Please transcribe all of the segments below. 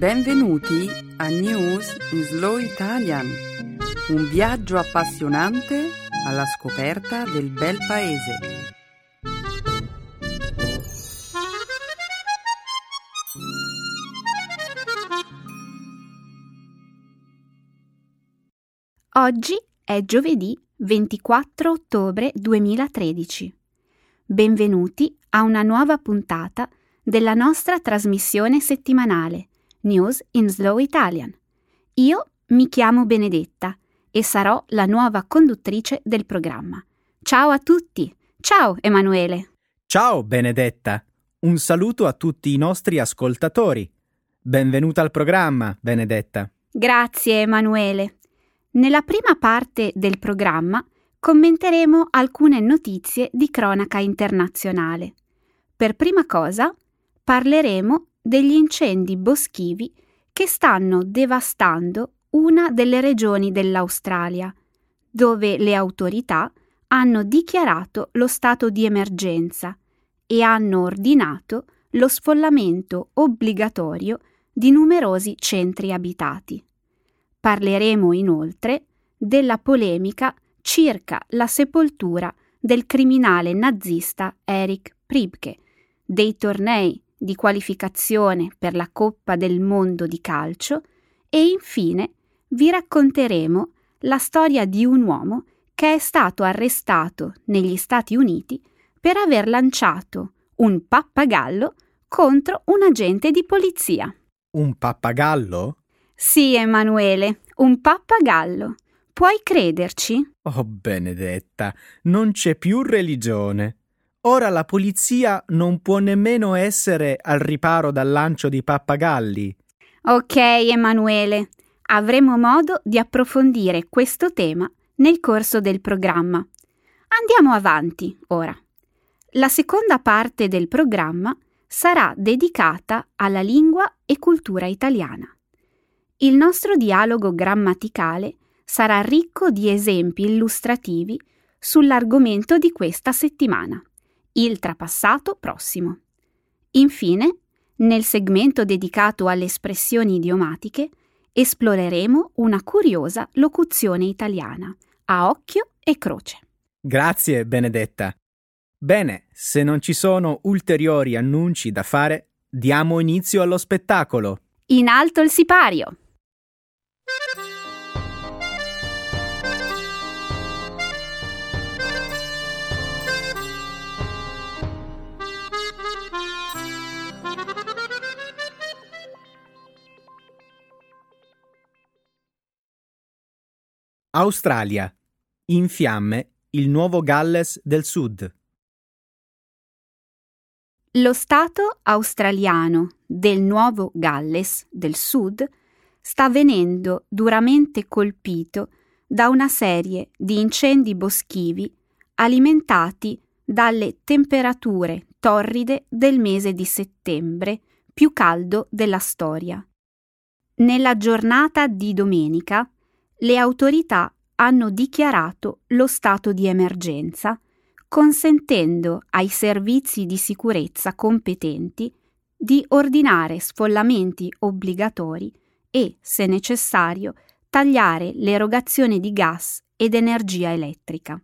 Benvenuti a News in Slow Italian, un viaggio appassionante alla scoperta del bel paese. Oggi è giovedì 24 ottobre 2013. Benvenuti a una nuova puntata della nostra trasmissione settimanale News in Slow Italian. Io mi chiamo Benedetta e sarò la nuova conduttrice del programma. Ciao a tutti! Ciao Emanuele! Ciao Benedetta! Un saluto a tutti i nostri ascoltatori. Benvenuta al programma, Benedetta. Grazie Emanuele. Nella prima parte del programma commenteremo alcune notizie di cronaca internazionale. Per prima cosa parleremo degli incendi boschivi che stanno devastando una delle regioni dell'Australia, dove le autorità hanno dichiarato lo stato di emergenza e hanno ordinato lo sfollamento obbligatorio di numerosi centri abitati. Parleremo inoltre della polemica circa la sepoltura del criminale nazista Erich Priebke, dei tornei di qualificazione per la Coppa del Mondo di calcio e infine vi racconteremo la storia di un uomo che è stato arrestato negli Stati Uniti per aver lanciato un pappagallo contro un agente di polizia. Un pappagallo? Sì, Emanuele, un pappagallo. Puoi crederci? Oh, Benedetta, non c'è più religione. Ora la polizia non può nemmeno essere al riparo dal lancio di pappagalli. Ok, Emanuele, avremo modo di approfondire questo tema nel corso del programma. Andiamo avanti ora. La seconda parte del programma sarà dedicata alla lingua e cultura italiana. Il nostro dialogo grammaticale sarà ricco di esempi illustrativi sull'argomento di questa settimana, il trapassato prossimo. Infine, nel segmento dedicato alle espressioni idiomatiche, esploreremo una curiosa locuzione italiana, a occhio e croce. Grazie, Benedetta. Bene, se non ci sono ulteriori annunci da fare, diamo inizio allo spettacolo. In alto il sipario! Australia. In fiamme il nuovo Galles del Sud. Lo Stato australiano del Nuovo Galles del Sud sta venendo duramente colpito da una serie di incendi boschivi alimentati dalle temperature torride del mese di settembre, più caldo della storia. Nella giornata di domenica, le autorità hanno dichiarato lo stato di emergenza, consentendo ai servizi di sicurezza competenti di ordinare sfollamenti obbligatori e, se necessario, tagliare l'erogazione di gas ed energia elettrica.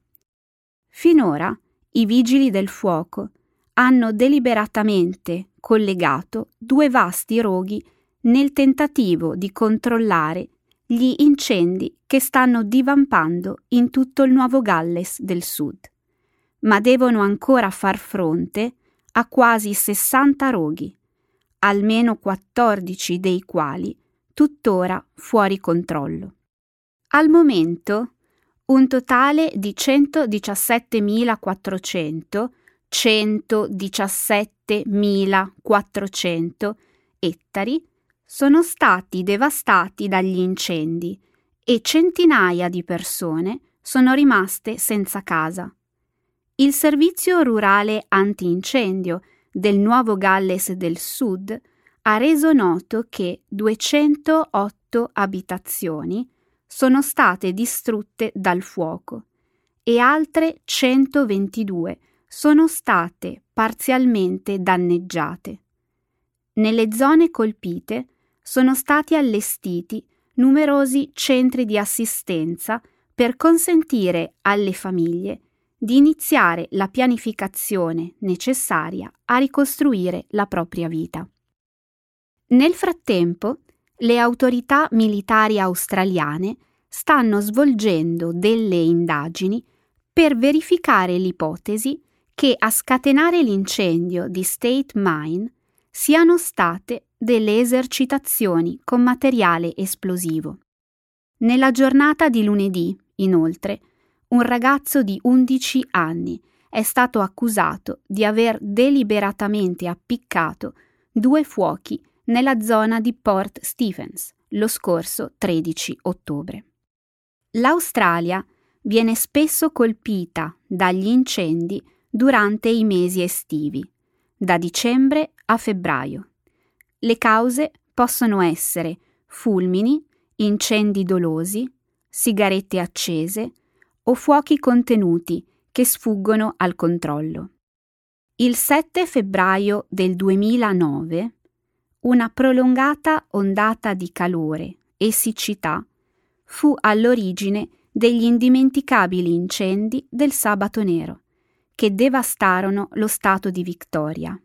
Finora i vigili del fuoco hanno deliberatamente collegato due vasti roghi nel tentativo di controllare gli incendi che stanno divampando in tutto il Nuovo Galles del Sud, ma devono ancora far fronte a quasi 60 roghi, almeno 14 dei quali tuttora fuori controllo. Al momento un totale di 117.400 117.400 ettari sono stati devastati dagli incendi e centinaia di persone sono rimaste senza casa. Il servizio rurale antincendio del Nuovo Galles del Sud ha reso noto che 208 abitazioni sono state distrutte dal fuoco e altre 122 sono state parzialmente danneggiate. Nelle zone colpite sono stati allestiti numerosi centri di assistenza per consentire alle famiglie di iniziare la pianificazione necessaria a ricostruire la propria vita. Nel frattempo, le autorità militari australiane stanno svolgendo delle indagini per verificare l'ipotesi che a scatenare l'incendio di State Mine siano state delle esercitazioni con materiale esplosivo. Nella giornata di lunedì, inoltre, un ragazzo di 11 anni è stato accusato di aver deliberatamente appiccato due fuochi nella zona di Port Stephens lo scorso 13 ottobre. L'Australia viene spesso colpita dagli incendi durante i mesi estivi, da dicembre a febbraio. Le cause possono essere fulmini, incendi dolosi, sigarette accese o fuochi contenuti che sfuggono al controllo. Il 7 febbraio del 2009 una prolungata ondata di calore e siccità fu all'origine degli indimenticabili incendi del sabato nero, che devastarono lo stato di Victoria.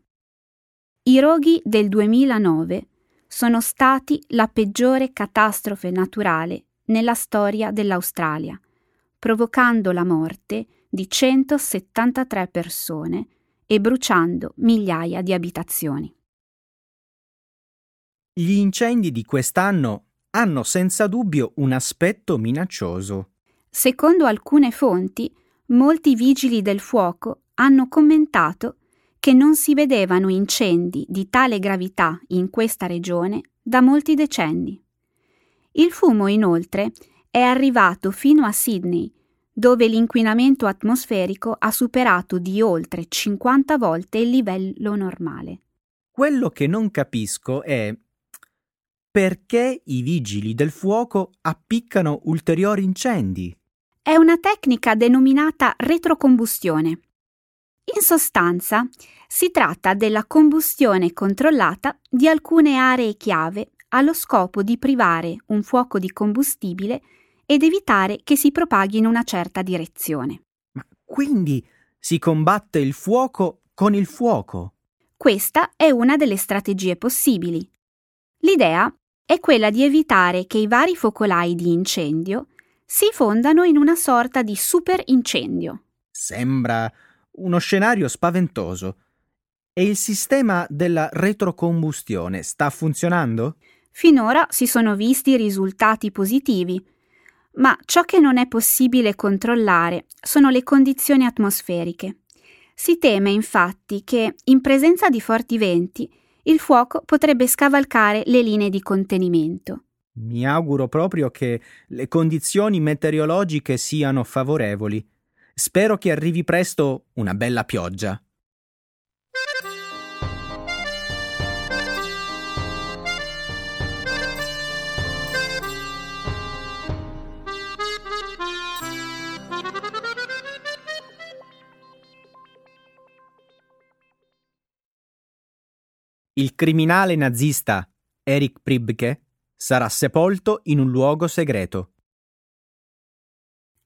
I roghi del 2009 sono stati la peggiore catastrofe naturale nella storia dell'Australia, provocando la morte di 173 persone e bruciando migliaia di abitazioni. Gli incendi di quest'anno hanno senza dubbio un aspetto minaccioso. Secondo alcune fonti, molti vigili del fuoco hanno commentato che non si vedevano incendi di tale gravità in questa regione da molti decenni. Il fumo, inoltre, è arrivato fino a Sydney, dove l'inquinamento atmosferico ha superato di oltre 50 volte il livello normale. Quello che non capisco è perché i vigili del fuoco appiccano ulteriori incendi. È una tecnica denominata retrocombustione. In sostanza, si tratta della combustione controllata di alcune aree chiave allo scopo di privare un fuoco di combustibile ed evitare che si propaghi in una certa direzione. Ma quindi si combatte il fuoco con il fuoco? Questa è una delle strategie possibili. L'idea è quella di evitare che i vari focolai di incendio si fondano in una sorta di super incendio. Sembra uno scenario spaventoso. E il sistema della retrocombustione sta funzionando? Finora si sono visti risultati positivi, ma ciò che non è possibile controllare sono le condizioni atmosferiche. Si teme infatti che, in presenza di forti venti, il fuoco potrebbe scavalcare le linee di contenimento. Mi auguro proprio che le condizioni meteorologiche siano favorevoli. Spero che arrivi presto una bella pioggia. Il criminale nazista Erich Pribke sarà sepolto in un luogo segreto.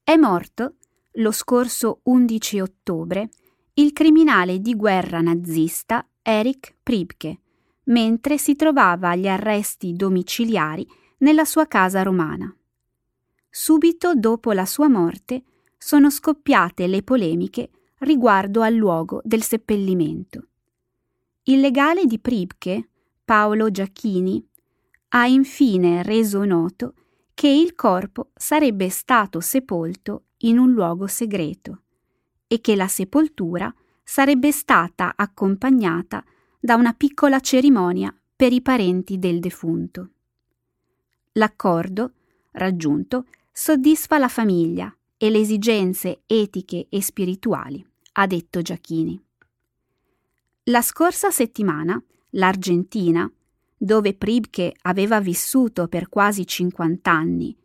È morto, lo scorso 11 ottobre, il criminale di guerra nazista Erich Pribke, mentre si trovava agli arresti domiciliari nella sua casa romana. Subito dopo la sua morte sono scoppiate le polemiche riguardo al luogo del seppellimento. Il legale di Pribke, Paolo Giacchini, ha infine reso noto che il corpo sarebbe stato sepolto in un luogo segreto e che la sepoltura sarebbe stata accompagnata da una piccola cerimonia per i parenti del defunto. L'accordo, raggiunto, soddisfa la famiglia e le esigenze etiche e spirituali, ha detto Giacchini. La scorsa settimana l'Argentina, dove Pribke aveva vissuto per quasi 50 anni,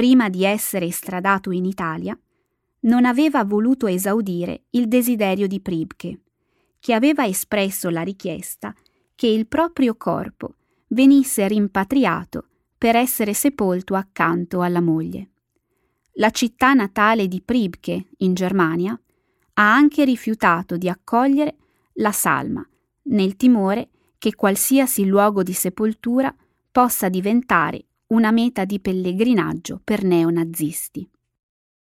prima di essere estradato in Italia, non aveva voluto esaudire il desiderio di Pribke, che aveva espresso la richiesta che il proprio corpo venisse rimpatriato per essere sepolto accanto alla moglie. La città natale di Pribke, in Germania, ha anche rifiutato di accogliere la salma, nel timore che qualsiasi luogo di sepoltura possa diventare una meta di pellegrinaggio per neonazisti.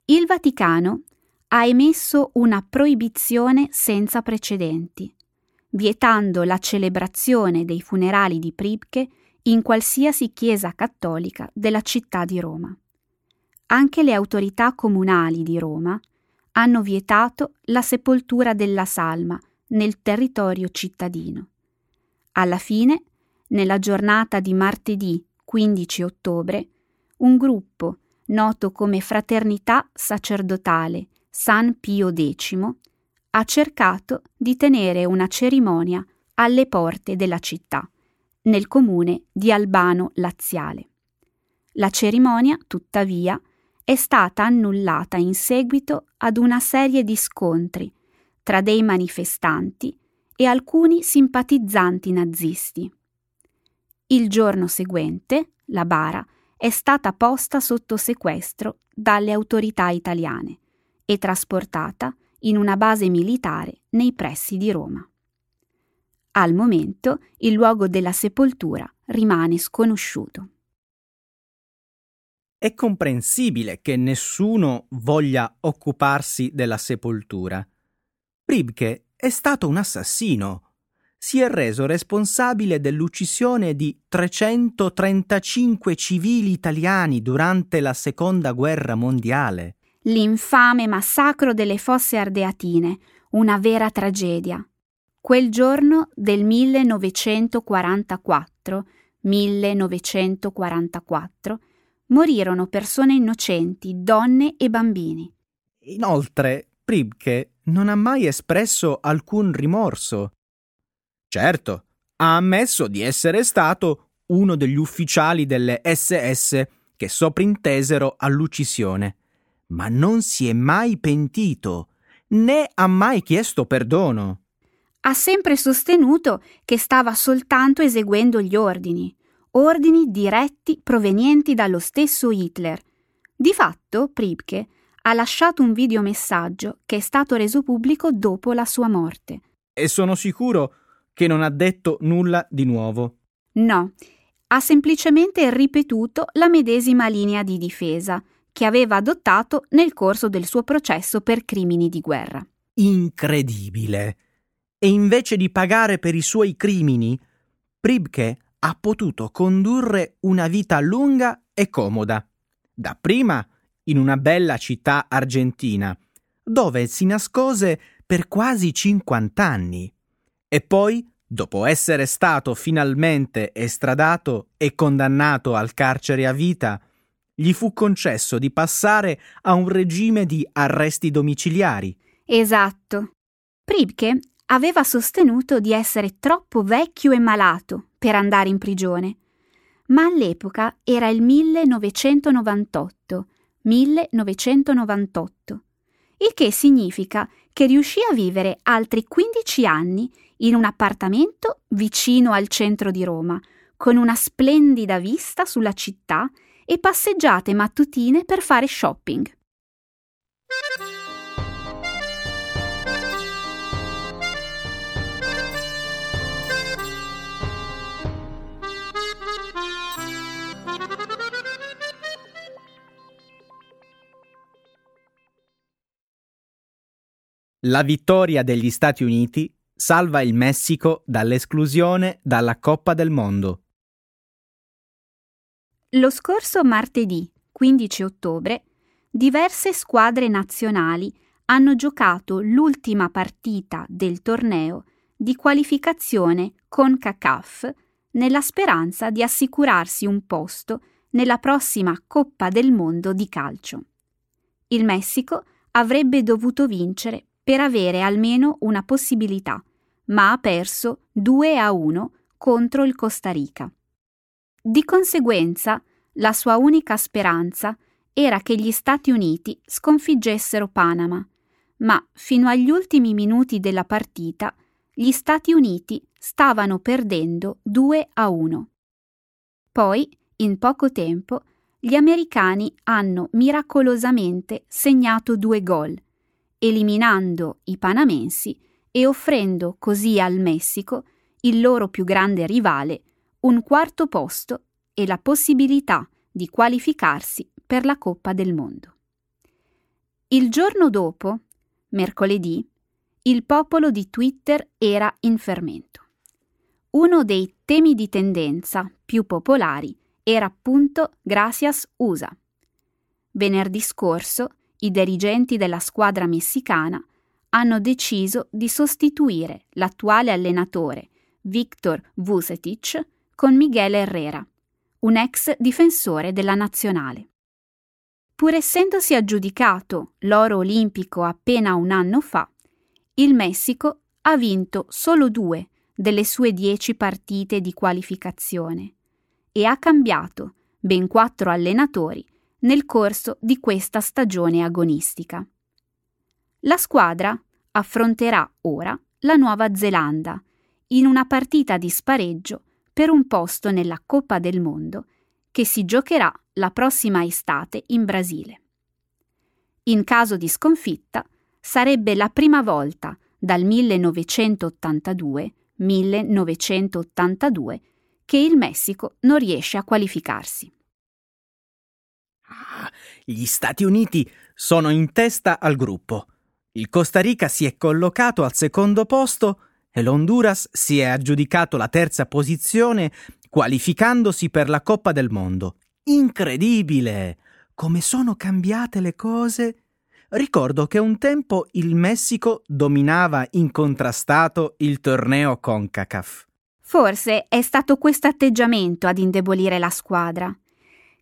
Il Vaticano ha emesso una proibizione senza precedenti, vietando la celebrazione dei funerali di Pribke in qualsiasi chiesa cattolica della città di Roma. Anche le autorità comunali di Roma hanno vietato la sepoltura della salma nel territorio cittadino. Alla fine, nella giornata di martedì 15 ottobre, un gruppo noto come Fraternità Sacerdotale San Pio X ha cercato di tenere una cerimonia alle porte della città, nel comune di Albano Laziale. La cerimonia, tuttavia, è stata annullata in seguito ad una serie di scontri tra dei manifestanti e alcuni simpatizzanti nazisti. Il giorno seguente, la bara è stata posta sotto sequestro dalle autorità italiane e trasportata in una base militare nei pressi di Roma. Al momento il luogo della sepoltura rimane sconosciuto. È comprensibile che nessuno voglia occuparsi della sepoltura. Pribke è stato un assassino si è reso responsabile dell'uccisione di 335 civili italiani durante la Seconda Guerra Mondiale. L'infame massacro delle fosse ardeatine, una vera tragedia. Quel giorno del 1944, 1944, morirono persone innocenti, donne e bambini. Inoltre, Pribke non ha mai espresso alcun rimorso Certo, ha ammesso di essere stato uno degli ufficiali delle SS che soprintesero all'uccisione, ma non si è mai pentito, né ha mai chiesto perdono. Ha sempre sostenuto che stava soltanto eseguendo gli ordini, ordini diretti provenienti dallo stesso Hitler. Di fatto, Pribke ha lasciato un videomessaggio che è stato reso pubblico dopo la sua morte. E sono sicuro che non ha detto nulla di nuovo. No, ha semplicemente ripetuto la medesima linea di difesa che aveva adottato nel corso del suo processo per crimini di guerra. Incredibile! E invece di pagare per i suoi crimini, Pribke ha potuto condurre una vita lunga e comoda. Dapprima in una bella città argentina, dove si nascose per quasi 50 anni. E poi, dopo essere stato finalmente estradato e condannato al carcere a vita, gli fu concesso di passare a un regime di arresti domiciliari. Esatto. Pribke aveva sostenuto di essere troppo vecchio e malato per andare in prigione, ma all'epoca era il 1998, 1998, il che significa che riuscì a vivere altri 15 anni in un appartamento vicino al centro di Roma, con una splendida vista sulla città e passeggiate mattutine per fare shopping. La vittoria degli Stati Uniti salva il Messico dall'esclusione dalla Coppa del Mondo. Lo scorso martedì 15 ottobre diverse squadre nazionali hanno giocato l'ultima partita del torneo di qualificazione con CACAF nella speranza di assicurarsi un posto nella prossima Coppa del Mondo di calcio. Il Messico avrebbe dovuto vincere per avere almeno una possibilità, ma ha perso 2 a 1 contro il Costa Rica. Di conseguenza, la sua unica speranza era che gli Stati Uniti sconfiggessero Panama, ma fino agli ultimi minuti della partita gli Stati Uniti stavano perdendo 2 a 1. Poi, in poco tempo, gli americani hanno miracolosamente segnato due gol, eliminando i panamensi e offrendo così al Messico, il loro più grande rivale, un quarto posto e la possibilità di qualificarsi per la Coppa del Mondo. Il giorno dopo, mercoledì, il popolo di Twitter era in fermento. Uno dei temi di tendenza più popolari era appunto Gracias USA. Venerdì scorso i dirigenti della squadra messicana hanno deciso di sostituire l'attuale allenatore Victor Vucetic con Miguel Herrera, un ex difensore della nazionale. Pur essendosi aggiudicato l'oro olimpico appena un anno fa, il Messico ha vinto solo due delle sue dieci partite di qualificazione e ha cambiato ben quattro allenatori nel corso di questa stagione agonistica. La squadra affronterà ora la Nuova Zelanda in una partita di spareggio per un posto nella Coppa del Mondo che si giocherà la prossima estate in Brasile. In caso di sconfitta, sarebbe la prima volta dal 1982-1982 che il Messico non riesce a qualificarsi. Ah, gli Stati Uniti sono in testa al gruppo. Il Costa Rica si è collocato al secondo posto e l'Honduras si è aggiudicato la terza posizione qualificandosi per la Coppa del Mondo. Incredibile! Come sono cambiate le cose? Ricordo che un tempo il Messico dominava incontrastato il torneo CONCACAF. Forse è stato questo atteggiamento ad indebolire la squadra.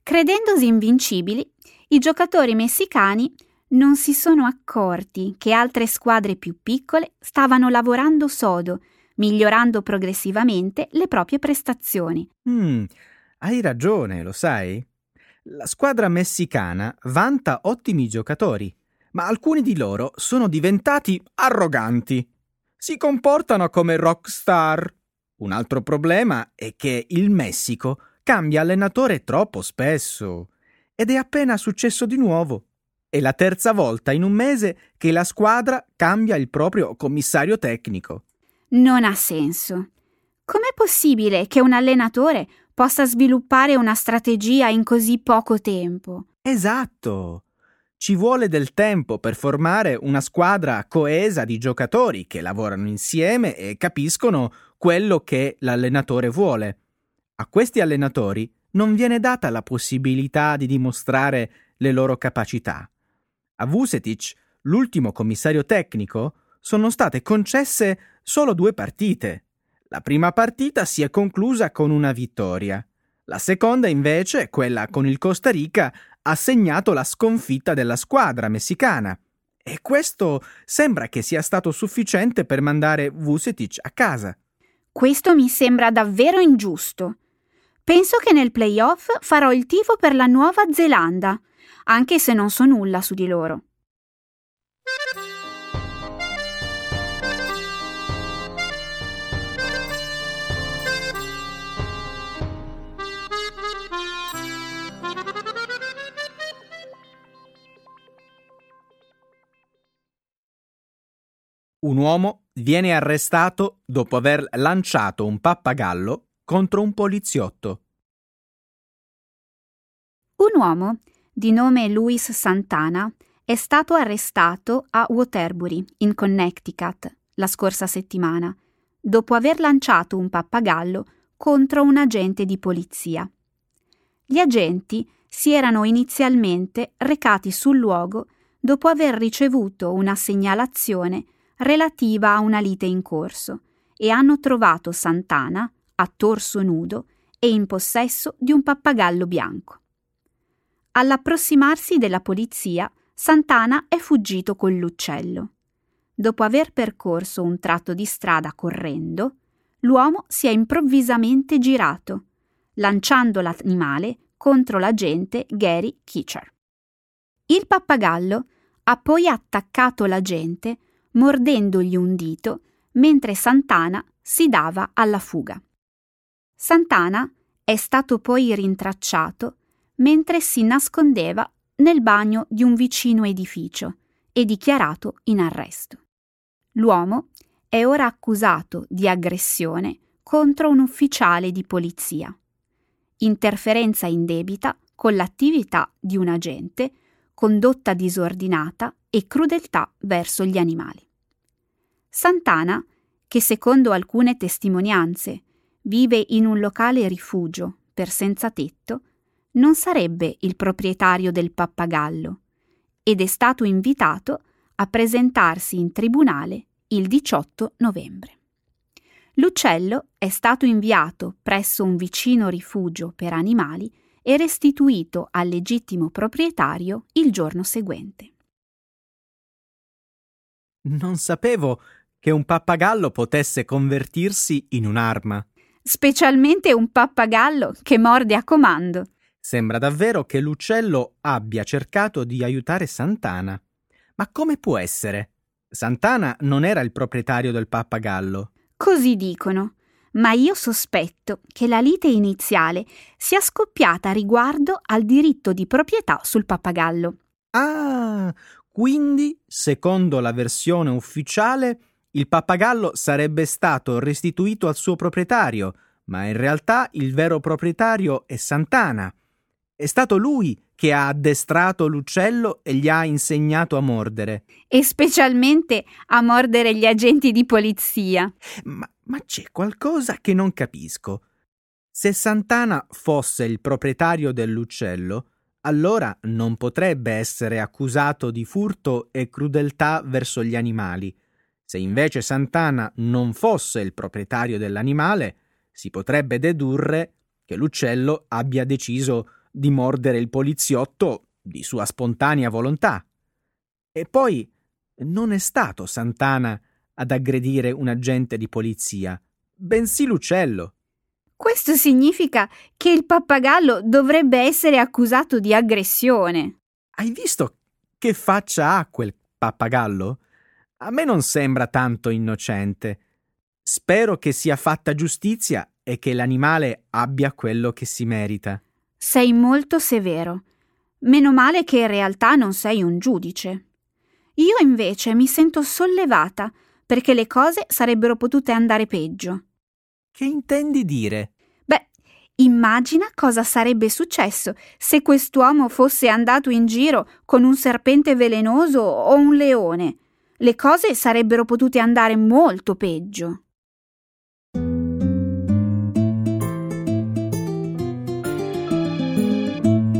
Credendosi invincibili, i giocatori messicani non si sono accorti che altre squadre più piccole stavano lavorando sodo, migliorando progressivamente le proprie prestazioni. Mm, hai ragione, lo sai? La squadra messicana vanta ottimi giocatori, ma alcuni di loro sono diventati arroganti. Si comportano come rockstar. Un altro problema è che il Messico cambia allenatore troppo spesso. Ed è appena successo di nuovo. È la terza volta in un mese che la squadra cambia il proprio commissario tecnico. Non ha senso. Com'è possibile che un allenatore possa sviluppare una strategia in così poco tempo? Esatto. Ci vuole del tempo per formare una squadra coesa di giocatori che lavorano insieme e capiscono quello che l'allenatore vuole. A questi allenatori non viene data la possibilità di dimostrare le loro capacità. A Vucetic, l'ultimo commissario tecnico, sono state concesse solo due partite. La prima partita si è conclusa con una vittoria. La seconda, invece, quella con il Costa Rica, ha segnato la sconfitta della squadra messicana. E questo sembra che sia stato sufficiente per mandare Vucetic a casa. Questo mi sembra davvero ingiusto. Penso che nel playoff farò il tifo per la Nuova Zelanda, anche se non so nulla su di loro. Un uomo viene arrestato dopo aver lanciato un pappagallo contro un poliziotto. Un uomo di nome Louis Santana è stato arrestato a Waterbury, in Connecticut, la scorsa settimana, dopo aver lanciato un pappagallo contro un agente di polizia. Gli agenti si erano inizialmente recati sul luogo dopo aver ricevuto una segnalazione relativa a una lite in corso e hanno trovato Santana a torso nudo e in possesso di un pappagallo bianco. All'approssimarsi della polizia, Santana è fuggito con l'uccello. Dopo aver percorso un tratto di strada correndo, l'uomo si è improvvisamente girato, lanciando l'animale contro l'agente Gary Kitcher. Il pappagallo ha poi attaccato l'agente mordendogli un dito mentre Santana si dava alla fuga. Santana è stato poi rintracciato mentre si nascondeva nel bagno di un vicino edificio e dichiarato in arresto. L'uomo è ora accusato di aggressione contro un ufficiale di polizia, interferenza indebita con l'attività di un agente, condotta disordinata e crudeltà verso gli animali. Santana, che secondo alcune testimonianze vive in un locale rifugio per senza tetto, non sarebbe il proprietario del pappagallo ed è stato invitato a presentarsi in tribunale il 18 novembre. L'uccello è stato inviato presso un vicino rifugio per animali e restituito al legittimo proprietario il giorno seguente. Non sapevo che un pappagallo potesse convertirsi in un'arma specialmente un pappagallo che morde a comando. Sembra davvero che l'uccello abbia cercato di aiutare Santana. Ma come può essere? Santana non era il proprietario del pappagallo. Così dicono, ma io sospetto che la lite iniziale sia scoppiata riguardo al diritto di proprietà sul pappagallo. Ah, quindi, secondo la versione ufficiale, il pappagallo sarebbe stato restituito al suo proprietario, ma in realtà il vero proprietario è Santana. È stato lui che ha addestrato l'uccello e gli ha insegnato a mordere. E specialmente a mordere gli agenti di polizia. Ma, ma c'è qualcosa che non capisco. Se Santana fosse il proprietario dell'uccello, allora non potrebbe essere accusato di furto e crudeltà verso gli animali. Se invece Santana non fosse il proprietario dell'animale, si potrebbe dedurre che l'uccello abbia deciso di mordere il poliziotto di sua spontanea volontà. E poi non è stato Santana ad aggredire un agente di polizia, bensì l'uccello. Questo significa che il pappagallo dovrebbe essere accusato di aggressione. Hai visto che faccia ha quel pappagallo? A me non sembra tanto innocente. Spero che sia fatta giustizia e che l'animale abbia quello che si merita. Sei molto severo. Meno male che in realtà non sei un giudice. Io invece mi sento sollevata perché le cose sarebbero potute andare peggio. Che intendi dire? Beh, immagina cosa sarebbe successo se quest'uomo fosse andato in giro con un serpente velenoso o un leone le cose sarebbero potute andare molto peggio.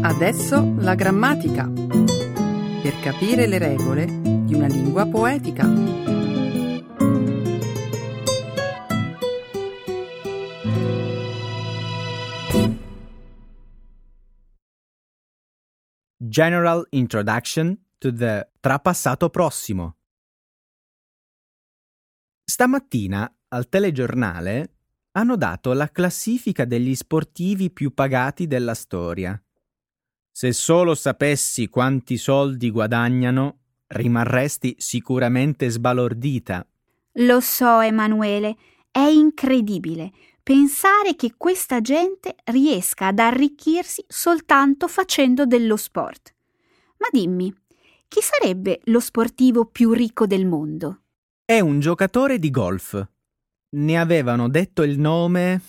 Adesso la grammatica. Per capire le regole di una lingua poetica. General Introduction to the Trapassato Prossimo Stamattina al telegiornale hanno dato la classifica degli sportivi più pagati della storia. Se solo sapessi quanti soldi guadagnano, rimarresti sicuramente sbalordita. Lo so, Emanuele, è incredibile pensare che questa gente riesca ad arricchirsi soltanto facendo dello sport. Ma dimmi, chi sarebbe lo sportivo più ricco del mondo? È un giocatore di golf. Ne avevano detto il nome,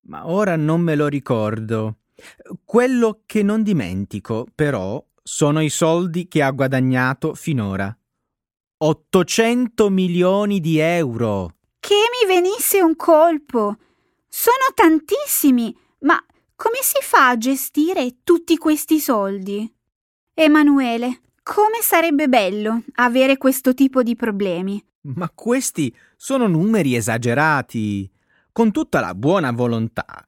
ma ora non me lo ricordo. Quello che non dimentico, però, sono i soldi che ha guadagnato finora. 800 milioni di euro. Che mi venisse un colpo. Sono tantissimi, ma come si fa a gestire tutti questi soldi? Emanuele, come sarebbe bello avere questo tipo di problemi. Ma questi sono numeri esagerati. Con tutta la buona volontà,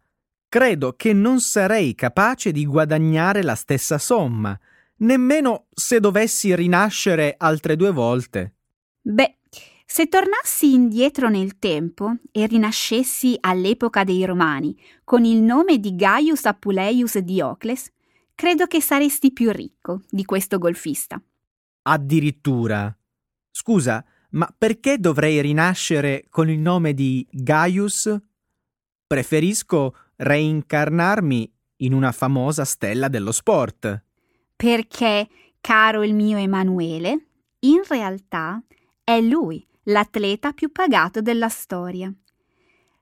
credo che non sarei capace di guadagnare la stessa somma, nemmeno se dovessi rinascere altre due volte. Beh, se tornassi indietro nel tempo e rinascessi all'epoca dei Romani con il nome di Gaius Apuleius Diocles, credo che saresti più ricco di questo golfista. Addirittura. Scusa, ma perché dovrei rinascere con il nome di Gaius? Preferisco reincarnarmi in una famosa stella dello sport. Perché, caro il mio Emanuele, in realtà è lui l'atleta più pagato della storia.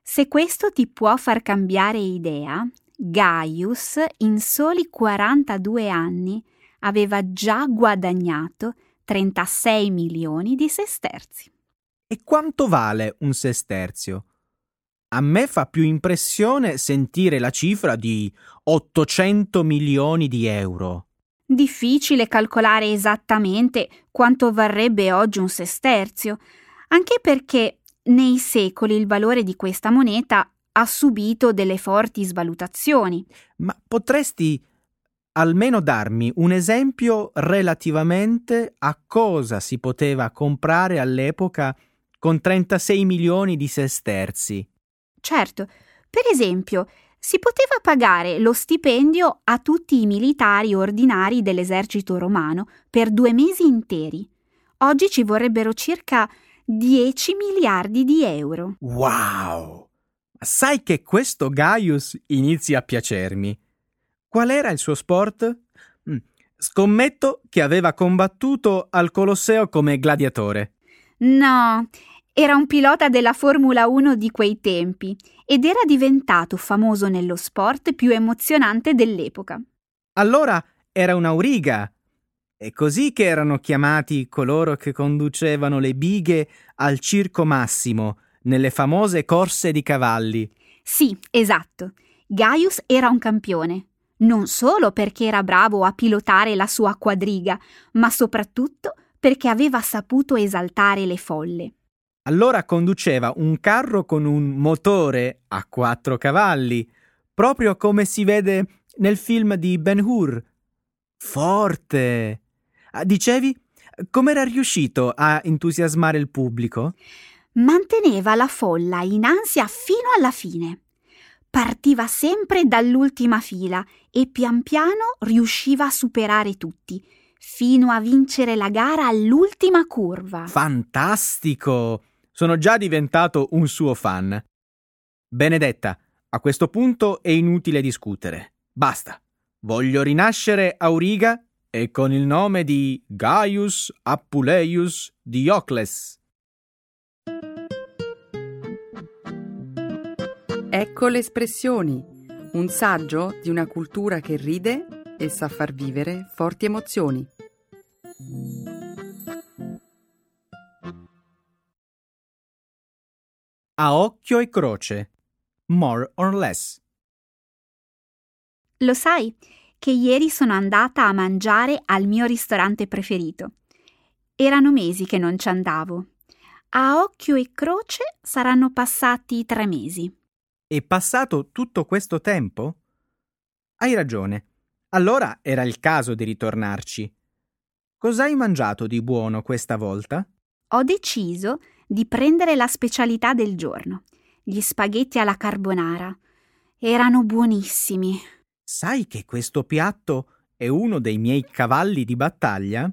Se questo ti può far cambiare idea, Gaius in soli 42 anni aveva già guadagnato 36 milioni di sesterzi. E quanto vale un sesterzio? A me fa più impressione sentire la cifra di 800 milioni di euro. Difficile calcolare esattamente quanto varrebbe oggi un sesterzio, anche perché nei secoli il valore di questa moneta ha subito delle forti svalutazioni. Ma potresti almeno darmi un esempio relativamente a cosa si poteva comprare all'epoca con 36 milioni di sesterzi? Certo, per esempio, si poteva pagare lo stipendio a tutti i militari ordinari dell'esercito romano per due mesi interi. Oggi ci vorrebbero circa 10 miliardi di euro. Wow! Sai che questo Gaius inizia a piacermi. Qual era il suo sport? Mm, scommetto che aveva combattuto al Colosseo come gladiatore. No, era un pilota della Formula 1 di quei tempi ed era diventato famoso nello sport più emozionante dell'epoca. Allora era un'auriga, è così che erano chiamati coloro che conducevano le bighe al Circo Massimo, nelle famose corse di cavalli. Sì, esatto. Gaius era un campione, non solo perché era bravo a pilotare la sua quadriga, ma soprattutto perché aveva saputo esaltare le folle. Allora conduceva un carro con un motore a quattro cavalli, proprio come si vede nel film di Ben Hur. Forte! Ah, dicevi, com'era riuscito a entusiasmare il pubblico? Manteneva la folla in ansia fino alla fine. Partiva sempre dall'ultima fila e pian piano riusciva a superare tutti, fino a vincere la gara all'ultima curva. Fantastico! Sono già diventato un suo fan. Benedetta, a questo punto è inutile discutere. Basta. Voglio rinascere Auriga e con il nome di Gaius Appuleius Diocles. Ecco le espressioni, un saggio di una cultura che ride e sa far vivere forti emozioni. A occhio e croce, more or less. Lo sai, che ieri sono andata a mangiare al mio ristorante preferito. Erano mesi che non ci andavo. A occhio e croce saranno passati tre mesi. È passato tutto questo tempo? Hai ragione. Allora era il caso di ritornarci. Cos'hai mangiato di buono questa volta? Ho deciso di prendere la specialità del giorno, gli spaghetti alla carbonara. Erano buonissimi. Sai che questo piatto è uno dei miei cavalli di battaglia?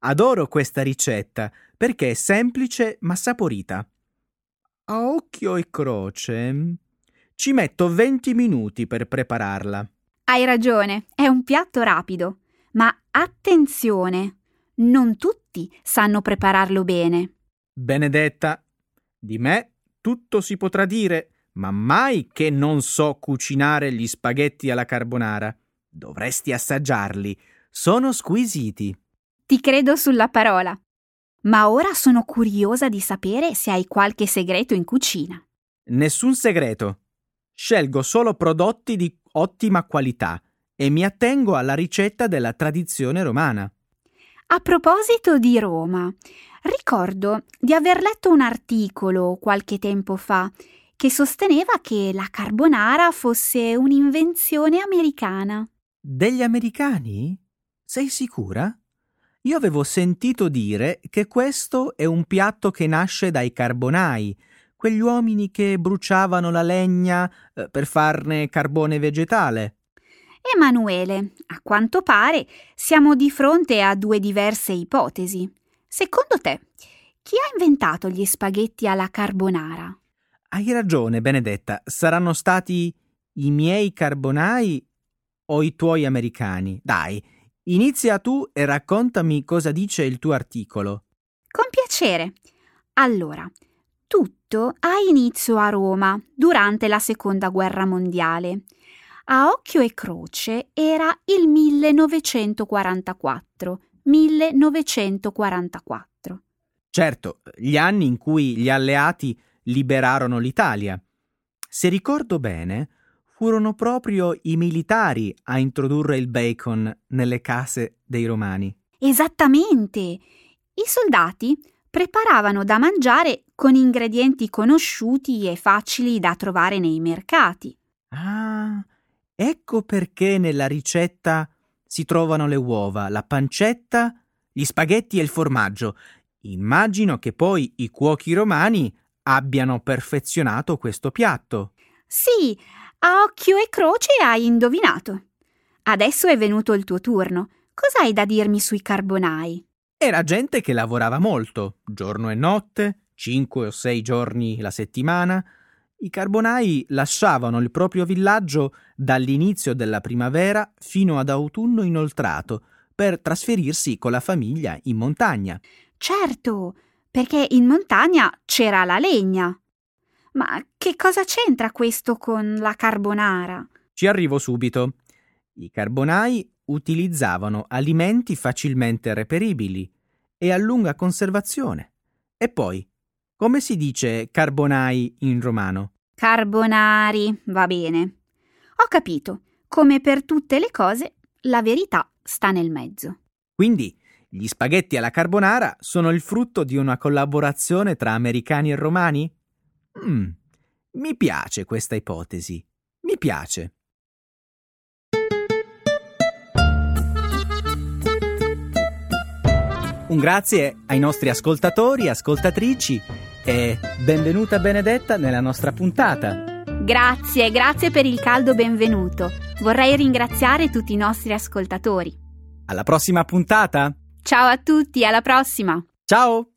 Adoro questa ricetta perché è semplice ma saporita. A occhio e croce ci metto 20 minuti per prepararla. Hai ragione, è un piatto rapido. Ma attenzione, non tutti sanno prepararlo bene. Benedetta, di me tutto si potrà dire, ma mai che non so cucinare gli spaghetti alla carbonara. Dovresti assaggiarli. Sono squisiti. Ti credo sulla parola. Ma ora sono curiosa di sapere se hai qualche segreto in cucina. Nessun segreto. Scelgo solo prodotti di ottima qualità e mi attengo alla ricetta della tradizione romana. A proposito di Roma, ricordo di aver letto un articolo qualche tempo fa che sosteneva che la carbonara fosse un'invenzione americana. Degli americani? Sei sicura? Io avevo sentito dire che questo è un piatto che nasce dai carbonai, quegli uomini che bruciavano la legna eh, per farne carbone vegetale. Emanuele, a quanto pare siamo di fronte a due diverse ipotesi. Secondo te, chi ha inventato gli spaghetti alla carbonara? Hai ragione, Benedetta, saranno stati I miei carbonai o i tuoi americani? Dai, inizia tu e raccontami cosa dice il tuo articolo. Con piacere. Allora, tutto ha inizio a Roma durante la Seconda Guerra Mondiale. A occhio e croce era il 1944. 1944. Certo, gli anni in cui gli alleati liberarono l'Italia. Se ricordo bene, furono proprio i militari a introdurre il bacon nelle case dei romani. Esattamente. I soldati preparavano da mangiare con ingredienti conosciuti e facili da trovare nei mercati. Ah, ecco perché nella ricetta si trovano le uova, la pancetta, gli spaghetti e il formaggio. Immagino che poi i cuochi romani abbiano perfezionato questo piatto. Sì, a occhio e croce hai indovinato. Adesso è venuto il tuo turno. Cos'hai da dirmi sui carbonai? Era gente che lavorava molto, giorno e notte, cinque o sei giorni la settimana. I carbonai lasciavano il proprio villaggio dall'inizio della primavera fino ad autunno inoltrato per trasferirsi con la famiglia in montagna. Certo, perché in montagna c'era la legna. Ma che cosa c'entra questo con la carbonara? Ci arrivo subito. I carbonai utilizzavano alimenti facilmente reperibili e a lunga conservazione. E poi, come si dice carbonai in romano? Carbonari, va bene. Ho capito. Come per tutte le cose, la verità sta nel mezzo. Quindi, gli spaghetti alla carbonara sono il frutto di una collaborazione tra americani e romani? Mm, mi piace questa ipotesi. Mi piace. Un grazie ai nostri ascoltatori e ascoltatrici e benvenuta Benedetta nella nostra puntata. Grazie, grazie per il caldo benvenuto. Vorrei ringraziare tutti i nostri ascoltatori. Alla prossima puntata! Ciao a tutti, alla prossima! Ciao!